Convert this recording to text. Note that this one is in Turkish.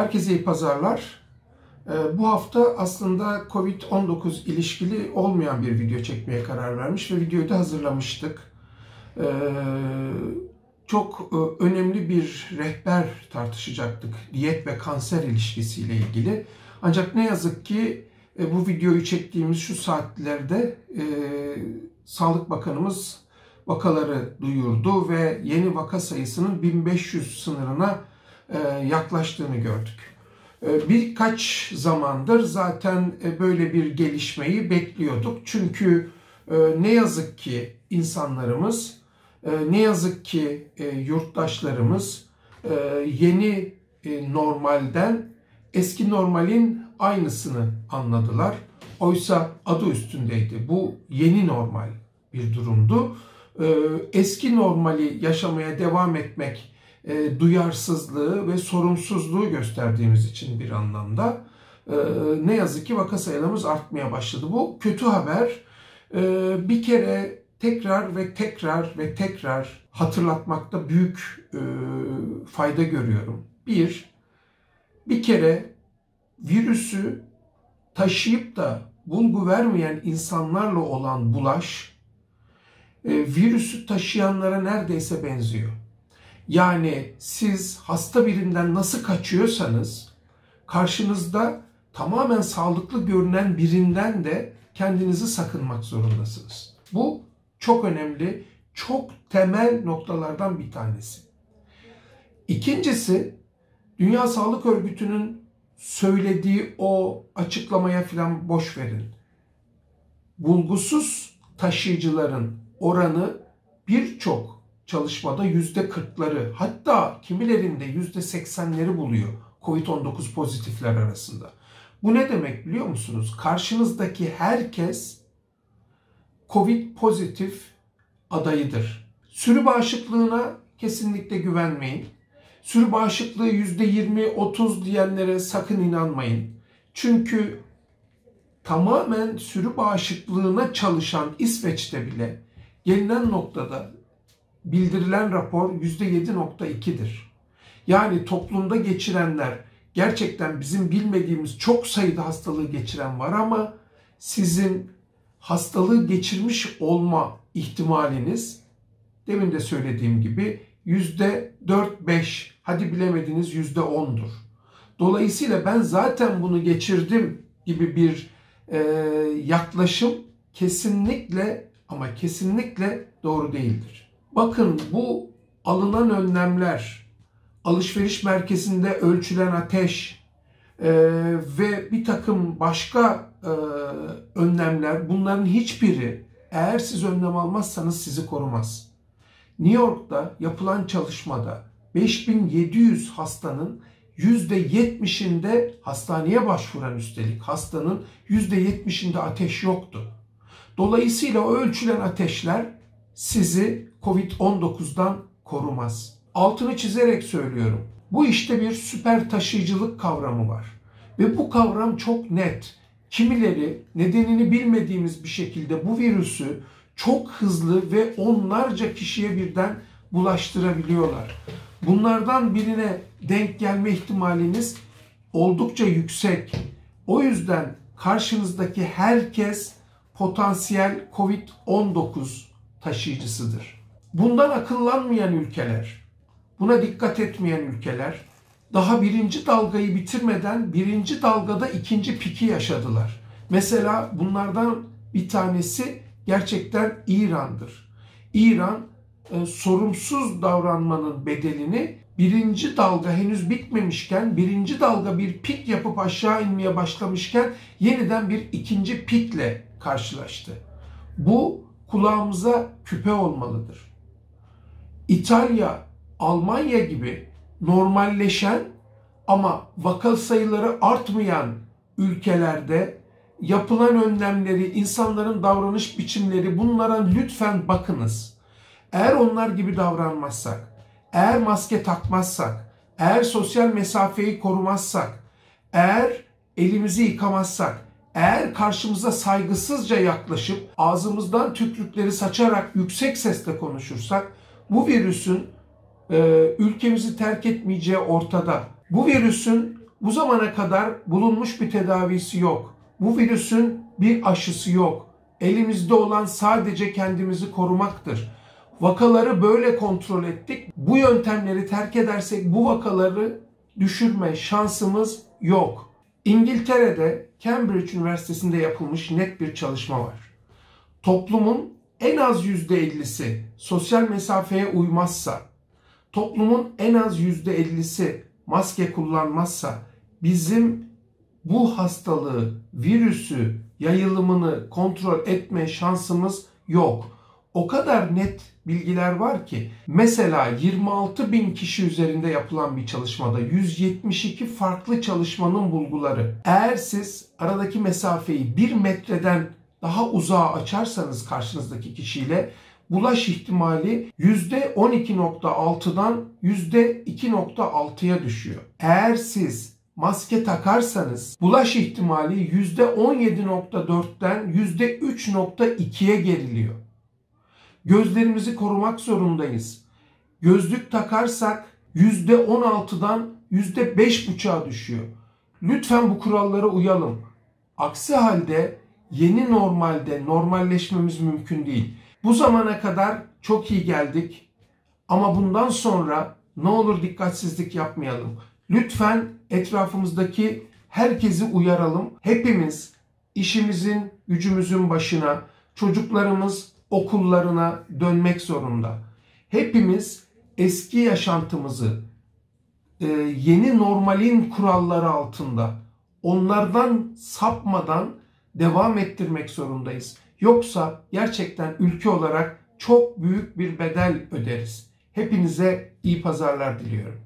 Herkese iyi pazarlar. Ee, bu hafta aslında Covid-19 ilişkili olmayan bir video çekmeye karar vermiş ve videoyu da hazırlamıştık. Ee, çok e, önemli bir rehber tartışacaktık diyet ve kanser ilişkisiyle ilgili. Ancak ne yazık ki e, bu videoyu çektiğimiz şu saatlerde e, Sağlık Bakanımız vakaları duyurdu ve yeni vaka sayısının 1500 sınırına yaklaştığını gördük. E, birkaç zamandır zaten e, böyle bir gelişmeyi bekliyorduk. Çünkü ne yazık ki insanlarımız, ne yazık ki yurttaşlarımız yeni normalden eski normalin aynısını anladılar. Oysa adı üstündeydi. Bu yeni normal bir durumdu. Eski normali yaşamaya devam etmek e, duyarsızlığı ve sorumsuzluğu gösterdiğimiz için bir anlamda e, ne yazık ki vaka sayılarımız artmaya başladı. Bu kötü haber. E, bir kere tekrar ve tekrar ve tekrar hatırlatmakta büyük e, fayda görüyorum. Bir, bir kere virüsü taşıyıp da bulgu vermeyen insanlarla olan bulaş, e, virüsü taşıyanlara neredeyse benziyor. Yani siz hasta birinden nasıl kaçıyorsanız karşınızda tamamen sağlıklı görünen birinden de kendinizi sakınmak zorundasınız. Bu çok önemli, çok temel noktalardan bir tanesi. İkincisi Dünya Sağlık Örgütü'nün söylediği o açıklamaya filan boş verin. Bulgusuz taşıyıcıların oranı birçok çalışmada yüzde kırkları hatta kimilerinde yüzde seksenleri buluyor COVID-19 pozitifler arasında. Bu ne demek biliyor musunuz? Karşınızdaki herkes COVID pozitif adayıdır. Sürü bağışıklığına kesinlikle güvenmeyin. Sürü bağışıklığı %20-30 diyenlere sakın inanmayın. Çünkü tamamen sürü bağışıklığına çalışan İsveç'te bile gelinen noktada bildirilen rapor %7.2'dir. Yani toplumda geçirenler gerçekten bizim bilmediğimiz çok sayıda hastalığı geçiren var ama sizin hastalığı geçirmiş olma ihtimaliniz demin de söylediğim gibi %4-5 hadi bilemediniz %10'dur. Dolayısıyla ben zaten bunu geçirdim gibi bir e, yaklaşım kesinlikle ama kesinlikle doğru değildir. Bakın bu alınan önlemler, alışveriş merkezinde ölçülen ateş e, ve bir takım başka e, önlemler bunların hiçbiri eğer siz önlem almazsanız sizi korumaz. New York'ta yapılan çalışmada 5700 hastanın %70'inde hastaneye başvuran üstelik hastanın %70'inde ateş yoktu. Dolayısıyla o ölçülen ateşler sizi Covid-19'dan korumaz. Altını çizerek söylüyorum. Bu işte bir süper taşıyıcılık kavramı var. Ve bu kavram çok net. Kimileri nedenini bilmediğimiz bir şekilde bu virüsü çok hızlı ve onlarca kişiye birden bulaştırabiliyorlar. Bunlardan birine denk gelme ihtimaliniz oldukça yüksek. O yüzden karşınızdaki herkes potansiyel COVID-19 taşıyıcısıdır. Bundan akıllanmayan ülkeler, buna dikkat etmeyen ülkeler daha birinci dalgayı bitirmeden birinci dalgada ikinci piki yaşadılar. Mesela bunlardan bir tanesi gerçekten İran'dır. İran e, sorumsuz davranmanın bedelini birinci dalga henüz bitmemişken, birinci dalga bir pik yapıp aşağı inmeye başlamışken yeniden bir ikinci pikle karşılaştı. Bu kulağımıza küpe olmalıdır. İtalya, Almanya gibi normalleşen ama vaka sayıları artmayan ülkelerde yapılan önlemleri, insanların davranış biçimleri bunlara lütfen bakınız. Eğer onlar gibi davranmazsak, eğer maske takmazsak, eğer sosyal mesafeyi korumazsak, eğer elimizi yıkamazsak, eğer karşımıza saygısızca yaklaşıp ağzımızdan tükrükleri saçarak yüksek sesle konuşursak bu virüsün e, ülkemizi terk etmeyeceği ortada. Bu virüsün Bu zamana kadar bulunmuş bir tedavisi yok. Bu virüsün bir aşısı yok. Elimizde olan sadece kendimizi korumaktır. Vakaları böyle kontrol ettik. Bu yöntemleri terk edersek bu vakaları düşürme şansımız yok. İngiltere'de Cambridge Üniversitesi'nde yapılmış net bir çalışma var. Toplumun en az %50'si sosyal mesafeye uymazsa, toplumun en az %50'si maske kullanmazsa bizim bu hastalığı, virüsü, yayılımını kontrol etme şansımız yok. O kadar net bilgiler var ki mesela 26 bin kişi üzerinde yapılan bir çalışmada 172 farklı çalışmanın bulguları. Eğer siz aradaki mesafeyi 1 metreden daha uzağa açarsanız karşınızdaki kişiyle bulaş ihtimali %12.6'dan %2.6'ya düşüyor. Eğer siz maske takarsanız bulaş ihtimali %17.4'ten %3.2'ye geriliyor. Gözlerimizi korumak zorundayız. Gözlük takarsak %16'dan %5.5'a düşüyor. Lütfen bu kurallara uyalım. Aksi halde yeni normalde normalleşmemiz mümkün değil. Bu zamana kadar çok iyi geldik ama bundan sonra ne olur dikkatsizlik yapmayalım. Lütfen etrafımızdaki herkesi uyaralım. Hepimiz işimizin, gücümüzün başına, çocuklarımız okullarına dönmek zorunda. Hepimiz eski yaşantımızı e, yeni normalin kuralları altında onlardan sapmadan devam ettirmek zorundayız. Yoksa gerçekten ülke olarak çok büyük bir bedel öderiz. Hepinize iyi pazarlar diliyorum.